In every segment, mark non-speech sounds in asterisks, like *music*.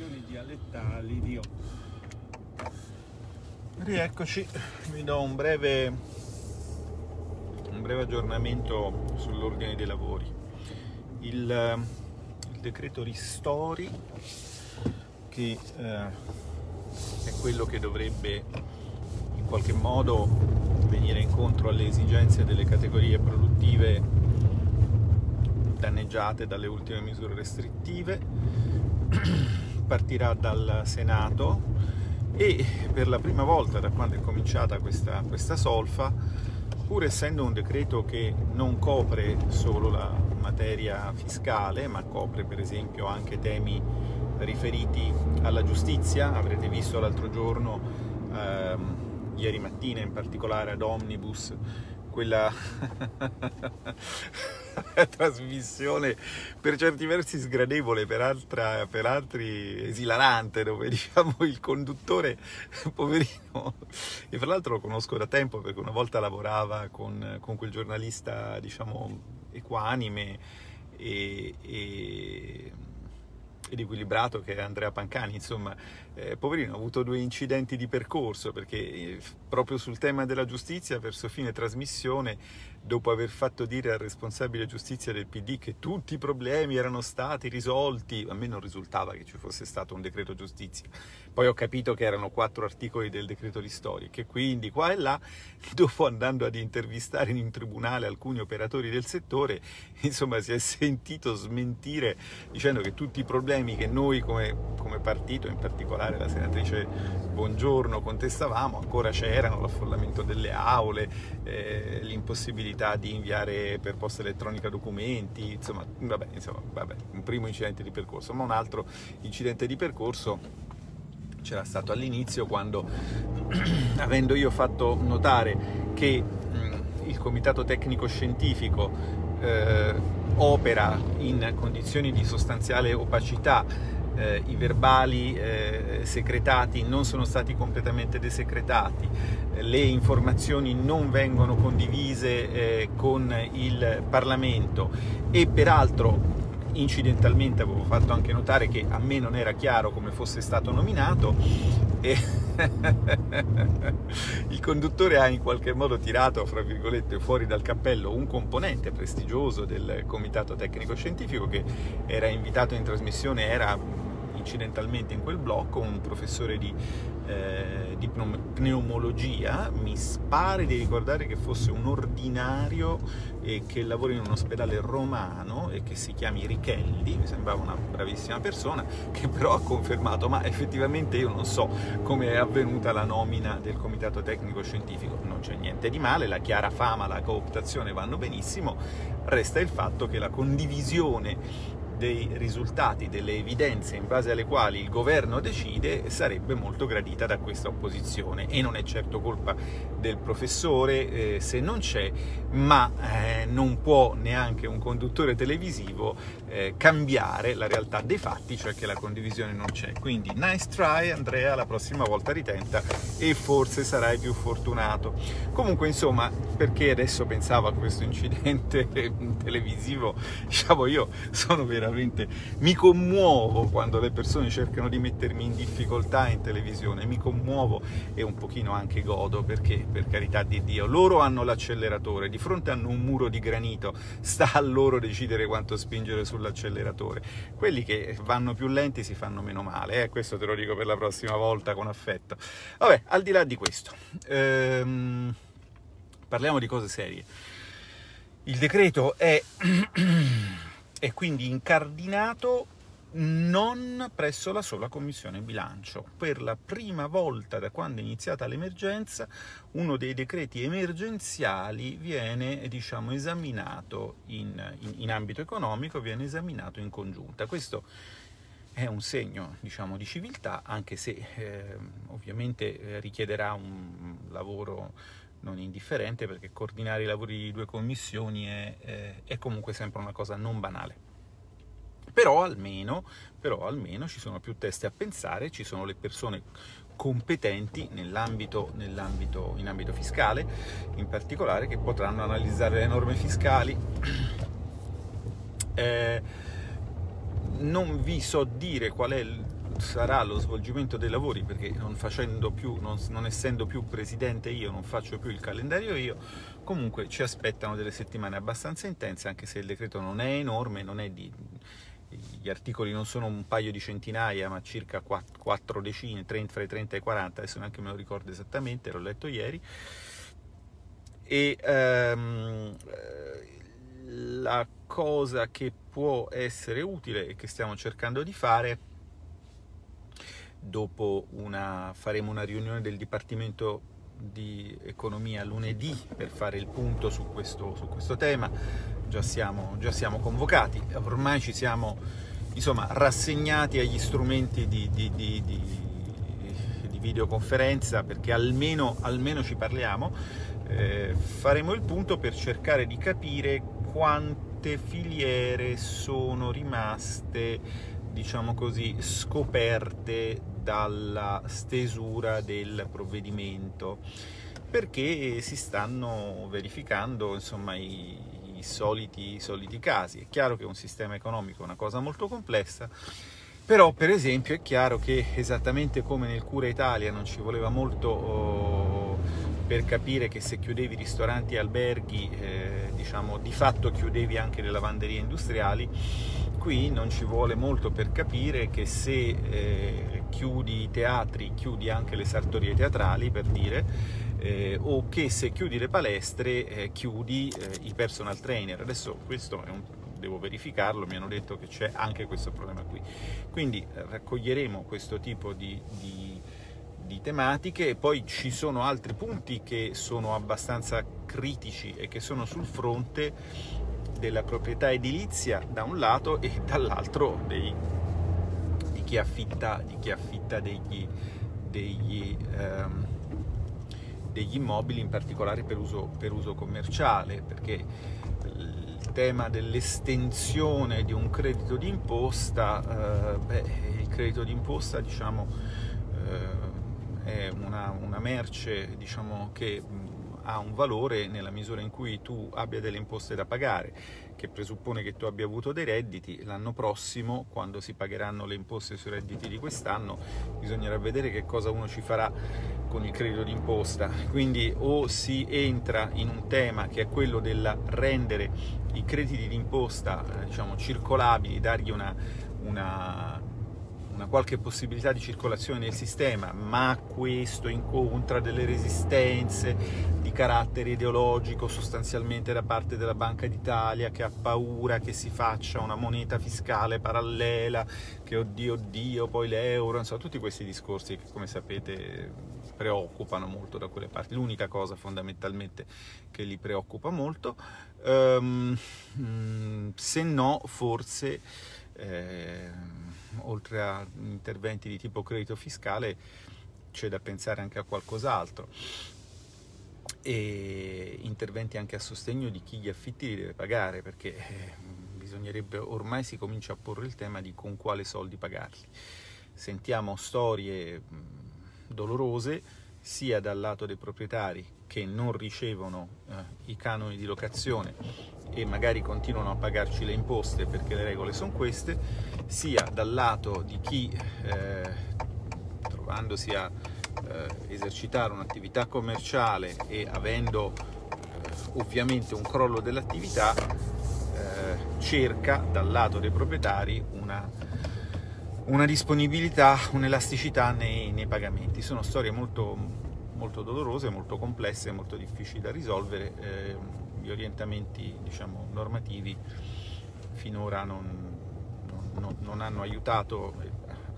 espressioni dialettali di Rieccoci, vi do un breve, un breve aggiornamento sull'ordine dei lavori. Il, il decreto ristori, che eh, è quello che dovrebbe in qualche modo venire incontro alle esigenze delle categorie produttive danneggiate dalle ultime misure restrittive, *clears throat* partirà dal Senato e per la prima volta da quando è cominciata questa, questa solfa, pur essendo un decreto che non copre solo la materia fiscale, ma copre per esempio anche temi riferiti alla giustizia, avrete visto l'altro giorno, ehm, ieri mattina in particolare ad Omnibus, quella *laughs* trasmissione per certi versi sgradevole, per, altra, per altri esilarante, dove *laughs* diciamo il conduttore, poverino, e fra l'altro lo conosco da tempo perché una volta lavorava con, con quel giornalista, diciamo, equanime e, e ed equilibrato che è Andrea Pancani, insomma, eh, poverino ha avuto due incidenti di percorso perché eh, proprio sul tema della giustizia verso fine trasmissione dopo aver fatto dire al responsabile giustizia del PD che tutti i problemi erano stati risolti, a me non risultava che ci fosse stato un decreto giustizia. Poi ho capito che erano quattro articoli del decreto ristori, che quindi qua e là, *laughs* dopo andando ad intervistare in tribunale alcuni operatori del settore, *laughs* insomma si è sentito smentire dicendo che tutti i problemi che noi come, come partito, in particolare la senatrice Bongiorno, contestavamo, ancora c'erano, l'affollamento delle aule, eh, l'impossibilità possibilità di inviare per posta elettronica documenti, insomma, vabbè, insomma, vabbè, un primo incidente di percorso, ma un altro incidente di percorso c'era stato all'inizio quando, *clears throat* avendo io fatto notare che mh, il comitato tecnico scientifico eh, opera in condizioni di sostanziale opacità eh, i verbali eh, secretati non sono stati completamente desecretati, le informazioni non vengono condivise eh, con il Parlamento. E peraltro incidentalmente avevo fatto anche notare che a me non era chiaro come fosse stato nominato e *laughs* il conduttore ha in qualche modo tirato, fra virgolette, fuori dal cappello un componente prestigioso del comitato tecnico scientifico che era invitato in trasmissione, era incidentalmente in quel blocco un professore di, eh, di pneumologia, mi pare di ricordare che fosse un ordinario e che lavora in un ospedale romano e che si chiami Richelli, mi sembrava una bravissima persona, che però ha confermato, ma effettivamente io non so come è avvenuta la nomina del comitato tecnico scientifico, non c'è niente di male, la chiara fama, la cooptazione vanno benissimo, resta il fatto che la condivisione dei risultati, delle evidenze in base alle quali il governo decide sarebbe molto gradita da questa opposizione e non è certo colpa del professore eh, se non c'è, ma eh, non può neanche un conduttore televisivo eh, cambiare la realtà dei fatti, cioè che la condivisione non c'è. Quindi nice try Andrea, la prossima volta ritenta e forse sarai più fortunato. Comunque insomma, perché adesso pensavo a questo incidente *laughs* televisivo, diciamo io sono veramente veramente mi commuovo quando le persone cercano di mettermi in difficoltà in televisione, mi commuovo e un pochino anche godo perché per carità di Dio loro hanno l'acceleratore, di fronte hanno un muro di granito, sta a loro decidere quanto spingere sull'acceleratore. Quelli che vanno più lenti si fanno meno male, eh? questo te lo dico per la prossima volta con affetto. Vabbè, al di là di questo, ehm, parliamo di cose serie. Il decreto è *clears throat* è quindi incardinato non presso la sola commissione bilancio. Per la prima volta da quando è iniziata l'emergenza, uno dei decreti emergenziali viene diciamo, esaminato in, in, in ambito economico, viene esaminato in congiunta. Questo è un segno diciamo, di civiltà, anche se eh, ovviamente richiederà un lavoro non indifferente perché coordinare i lavori di due commissioni è, è, è comunque sempre una cosa non banale. Però almeno, però almeno ci sono più teste a pensare, ci sono le persone competenti nell'ambito, nell'ambito, in ambito fiscale, in particolare, che potranno analizzare le norme fiscali. Eh, non vi so dire qual è sarà lo svolgimento dei lavori, perché non, più, non, non essendo più presidente io, non faccio più il calendario io, comunque ci aspettano delle settimane abbastanza intense, anche se il decreto non è enorme, non è di, gli articoli non sono un paio di centinaia, ma circa 4 decine, 30, fra i 30 e i 40, adesso neanche me lo ricordo esattamente, l'ho letto ieri. E um, la cosa che può essere utile e che stiamo cercando di fare dopo una faremo una riunione del Dipartimento di Economia lunedì per fare il punto su questo, su questo tema, già siamo, già siamo, convocati, ormai ci siamo insomma, rassegnati agli strumenti di, di, di, di videoconferenza perché almeno, almeno ci parliamo, eh, faremo il punto per cercare di capire quante filiere sono rimaste, diciamo così, scoperte dalla stesura del provvedimento perché si stanno verificando insomma, i, i, soliti, i, soliti, casi. È chiaro che un sistema economico è una cosa molto complessa, però per esempio è chiaro che esattamente come nel Cura Italia non ci voleva molto oh, per capire che se chiudevi ristoranti e alberghi, eh, diciamo di fatto chiudevi anche le lavanderie industriali, qui non ci vuole molto per capire che se eh, chiudi i teatri, chiudi anche le sartorie teatrali, per dire, eh, o che se chiudi le palestre, eh, chiudi eh, i personal trainer. Adesso questo è un, devo verificarlo, mi hanno detto che c'è anche questo problema qui. Quindi eh, raccoglieremo questo tipo di, di, di tematiche e poi ci sono altri punti che sono abbastanza critici e che sono sul fronte della proprietà edilizia da un lato e dall'altro dei, chi affitta, di chi affitta degli, degli, ehm, degli, immobili in particolare per uso, per uso commerciale perché il tema dell'estensione di un credito d'imposta, eh, beh, il credito d'imposta diciamo, eh, è una, una merce diciamo, che ha un valore nella misura in cui tu abbia delle imposte da pagare, che presuppone che tu abbia avuto dei redditi. L'anno prossimo, quando si pagheranno le imposte sui redditi di quest'anno, bisognerà vedere che cosa uno ci farà con il credito d'imposta. Quindi o si entra in un tema che è quello del rendere i crediti d'imposta eh, diciamo, circolabili, dargli una, una una qualche possibilità di circolazione nel sistema, ma questo incontra delle resistenze di carattere ideologico sostanzialmente da parte della Banca d'Italia che ha paura che si faccia una moneta fiscale parallela, che oddio oddio, poi l'euro, insomma tutti questi discorsi che come sapete preoccupano molto da quelle parti. L'unica cosa fondamentalmente che li preoccupa molto, um, se no forse... Eh, oltre a interventi di tipo credito fiscale, c'è da pensare anche a qualcos'altro. E interventi anche a sostegno di chi gli affitti li deve pagare perché eh, bisognerebbe ormai si comincia a porre il tema di con quale soldi pagarli. Sentiamo storie dolorose sia dal lato dei proprietari che non ricevono eh, i canoni di locazione e magari continuano a pagarci le imposte perché le regole sono queste, sia dal lato di chi eh, trovandosi a eh, esercitare un'attività commerciale e avendo eh, ovviamente un crollo dell'attività, eh, cerca dal lato dei proprietari una, una disponibilità, un'elasticità nei, nei, pagamenti. Sono storie molto, molto dolorose, molto complesse, molto difficili da risolvere eh, gli orientamenti diciamo, normativi finora non, non, non hanno aiutato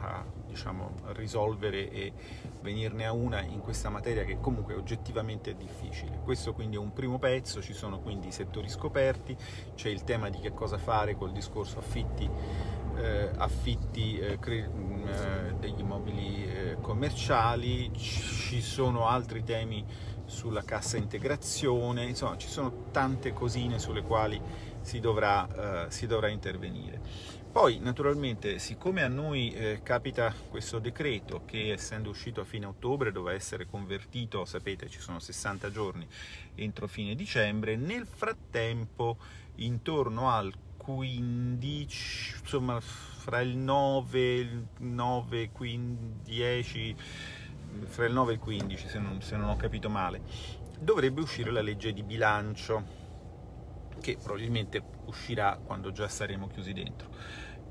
a diciamo, risolvere e venirne a una in questa materia che comunque oggettivamente è difficile. Questo quindi è un primo pezzo, ci sono quindi i settori scoperti, c'è il tema di che cosa fare col discorso affitti, eh, affitti eh, cre- mm, eh, degli immobili eh, commerciali, ci sono altri temi sulla cassa integrazione, insomma ci sono tante cosine sulle quali si dovrà, eh, si dovrà intervenire. Poi naturalmente siccome a noi eh, capita questo decreto che essendo uscito a fine ottobre doveva essere convertito, sapete ci sono 60 giorni entro fine dicembre, nel frattempo intorno al 15, insomma fra il 9, il 9, 15, 10, fra il 9 e il 15 se non, se non ho capito male, dovrebbe uscire la legge di bilancio che probabilmente uscirà quando già saremo chiusi dentro.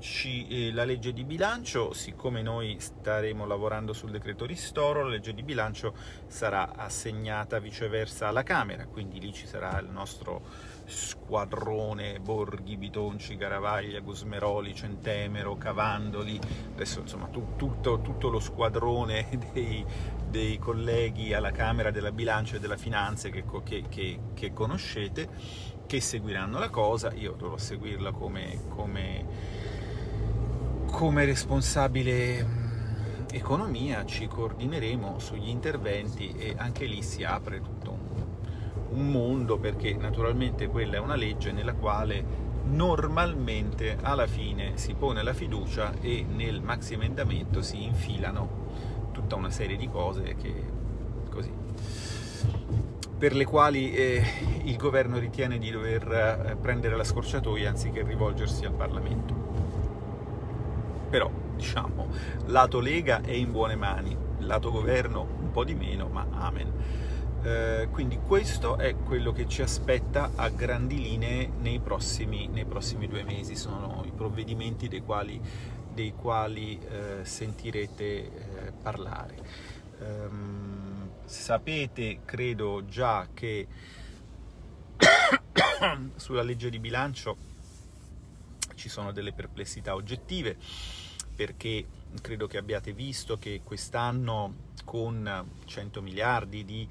Eh, la legge di bilancio, siccome noi staremo lavorando sul decreto ristoro, la legge di bilancio sarà assegnata viceversa alla Camera, quindi lì ci sarà il nostro squadrone Borghi, Bitonci, Garavaglia, Gusmeroli, Centemero, Cavandoli, adesso insomma tu, tutto, tutto, lo squadrone *laughs* dei, dei, colleghi alla Camera della Bilancio e della Finanza che, che, che, che conoscete, che seguiranno la cosa, io dovrò seguirla come, come, come responsabile mm, economia, ci coordineremo sugli interventi e anche lì si apre tutto un mondo perché naturalmente quella è una legge nella quale normalmente alla fine si pone la fiducia e nel maxi emendamento si infilano tutta una serie di cose che così per le quali eh, il governo ritiene di dover eh, prendere la scorciatoia anziché rivolgersi al Parlamento. Però, diciamo, lato Lega è in buone mani, lato governo un po' di meno, ma amen. Eh, quindi questo è quello che ci aspetta a grandi linee nei prossimi, nei prossimi due mesi, sono i provvedimenti dei quali, dei quali eh, sentirete eh, parlare. Um, sapete, credo già, che *coughs* sulla legge di bilancio ci sono delle perplessità oggettive perché credo che abbiate visto che quest'anno con 100 miliardi di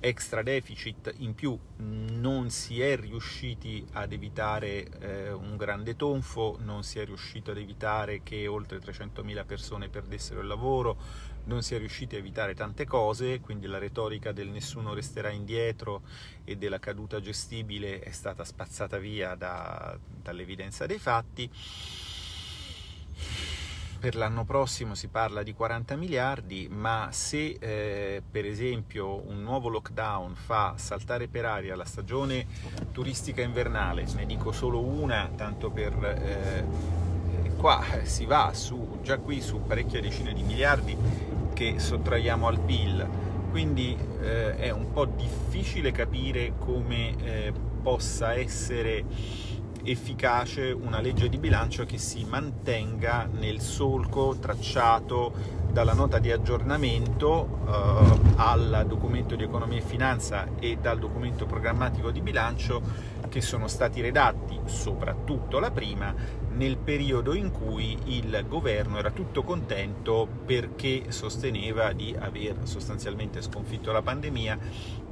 extra deficit in più non si è riusciti ad evitare eh, un grande tonfo, non si è riuscito ad evitare che oltre 300.000 persone perdessero il lavoro, non si è riusciti a evitare tante cose, quindi la retorica del nessuno resterà indietro e della caduta gestibile è stata spazzata via da, dall'evidenza dei fatti per l'anno prossimo si parla di 40 miliardi, ma se eh, per esempio un nuovo lockdown fa saltare per aria la stagione turistica invernale, ne dico solo una, tanto per... Eh, qua si va su, già qui su parecchie decine di miliardi che sottraiamo al PIL, quindi eh, è un po' difficile capire come eh, possa essere efficace una legge di bilancio che si mantenga nel solco tracciato dalla nota di aggiornamento eh, al documento di economia e finanza e dal documento programmatico di bilancio che sono stati redatti, soprattutto la prima, nel periodo in cui il governo era tutto contento perché sosteneva di aver sostanzialmente sconfitto la pandemia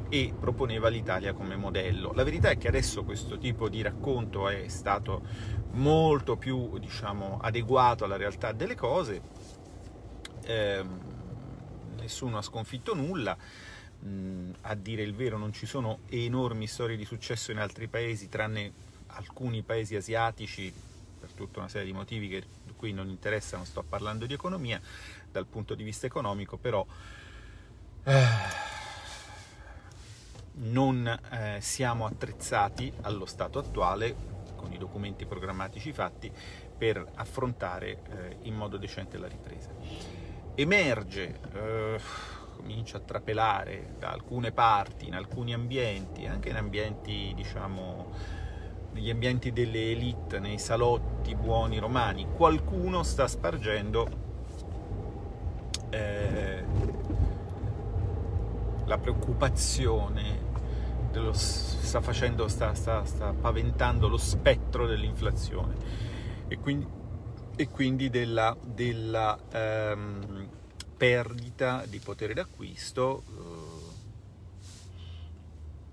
e proponeva l'Italia come modello. La verità è che adesso questo tipo di racconto è stato molto più diciamo, adeguato alla realtà delle cose, eh, nessuno ha sconfitto nulla, mm, a dire il vero non ci sono enormi storie di successo in altri paesi, tranne alcuni paesi asiatici, per tutta una serie di motivi che qui non interessano, sto parlando di economia, dal punto di vista economico però... Eh, non eh, siamo attrezzati allo stato attuale con i documenti programmatici fatti per affrontare eh, in modo decente la ripresa. Emerge, eh, comincia a trapelare da alcune parti, in alcuni ambienti, anche in ambienti, diciamo, negli ambienti delle elite, nei salotti buoni romani, qualcuno sta spargendo eh, la preoccupazione dello, sta, facendo, sta, sta, sta paventando lo spettro dell'inflazione e quindi, e quindi della, della ehm, perdita di potere d'acquisto eh,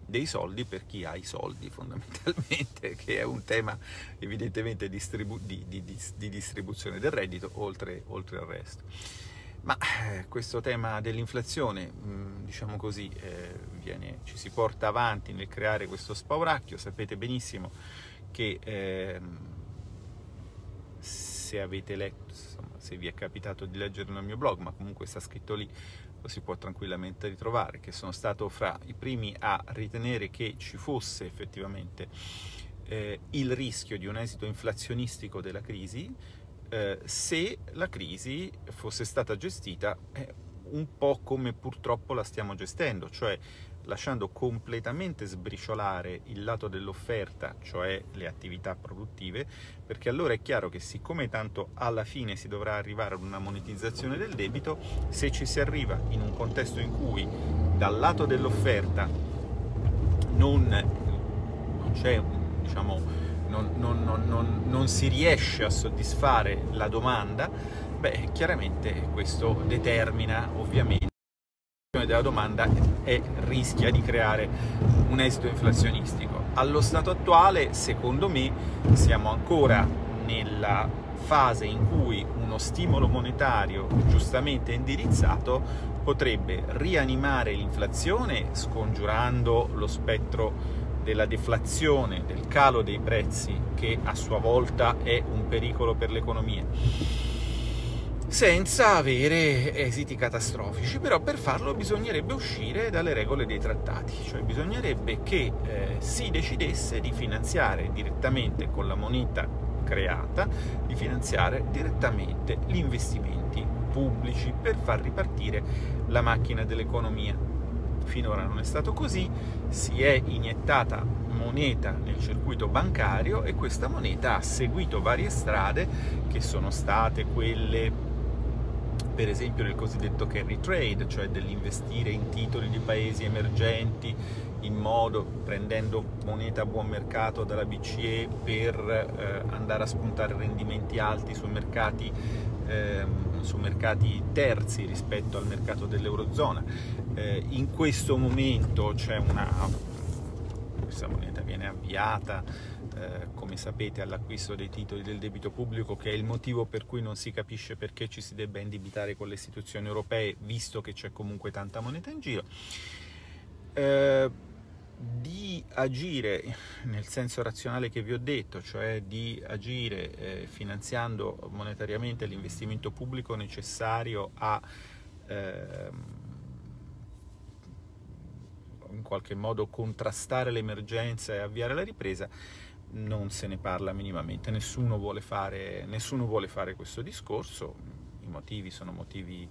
dei soldi per chi ha i soldi fondamentalmente, *laughs* che è un tema evidentemente distribu- di, di, di, di, distribuzione del reddito oltre, oltre al resto. Ma eh, questo tema dell'inflazione, mm, diciamo così, eh, viene, ci si porta avanti nel creare questo spauracchio. Sapete benissimo che eh, se avete letto, insomma, se vi è capitato di leggere nel mio blog, ma comunque sta scritto lì, lo si può tranquillamente ritrovare, che sono stato fra i primi a ritenere che ci fosse effettivamente eh, il rischio di un esito inflazionistico della crisi eh, se la crisi fosse stata gestita eh, un po' come purtroppo la stiamo gestendo, cioè lasciando completamente sbriciolare il lato dell'offerta, cioè le attività produttive, perché allora è chiaro che siccome tanto alla fine si dovrà arrivare ad una monetizzazione del debito, se ci si arriva in un contesto in cui dal lato dell'offerta non, non c'è, diciamo, non, non, non si riesce a soddisfare la domanda, beh, chiaramente questo determina ovviamente della domanda e rischia di creare un esito inflazionistico. Allo stato attuale, secondo me, siamo ancora nella fase in cui uno stimolo monetario giustamente indirizzato potrebbe rianimare l'inflazione scongiurando lo spettro della deflazione, del calo dei prezzi che a sua volta è un pericolo per l'economia senza avere esiti catastrofici, però per farlo bisognerebbe uscire dalle regole dei trattati, cioè bisognerebbe che eh, si decidesse di finanziare direttamente con la moneta creata, di finanziare direttamente gli investimenti pubblici per far ripartire la macchina dell'economia. Finora non è stato così, si è iniettata moneta nel circuito bancario e questa moneta ha seguito varie strade che sono state quelle per esempio nel cosiddetto carry trade, cioè dell'investire in titoli di paesi emergenti in modo prendendo moneta a buon mercato dalla BCE per eh, andare a spuntare rendimenti alti sui mercati, eh, su mercati terzi rispetto al mercato dell'Eurozona. Eh, in questo momento c'è una questa moneta viene avviata eh, come sapete, all'acquisto dei titoli del debito pubblico, che è il motivo per cui non si capisce perché ci si debba indebitare con le istituzioni europee, visto che c'è comunque tanta moneta in giro. Eh, di agire nel senso razionale che vi ho detto, cioè di agire eh, finanziando monetariamente l'investimento pubblico necessario a ehm, in qualche modo contrastare l'emergenza e avviare la ripresa, non se ne parla minimamente, nessuno vuole fare, nessuno vuole fare questo discorso, i motivi sono motivi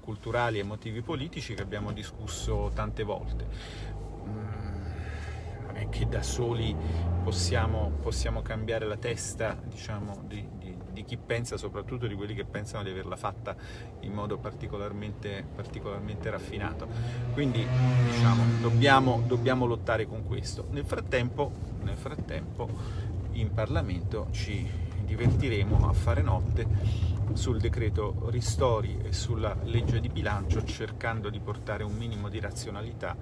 culturali e motivi politici che abbiamo discusso tante volte. Che da soli possiamo, possiamo cambiare la testa diciamo, di, di, di, chi pensa, soprattutto di quelli che pensano di averla fatta in modo particolarmente, particolarmente raffinato. Quindi diciamo, dobbiamo, dobbiamo lottare con questo. Nel frattempo nel frattempo in Parlamento ci divertiremo a fare notte sul decreto ristori e sulla legge di bilancio cercando di portare un minimo di razionalità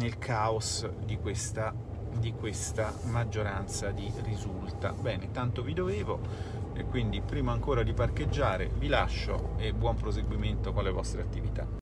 nel caos di questa, di questa maggioranza di risulta. Bene, tanto vi dovevo e quindi prima ancora di parcheggiare vi lascio e buon proseguimento con le vostre attività.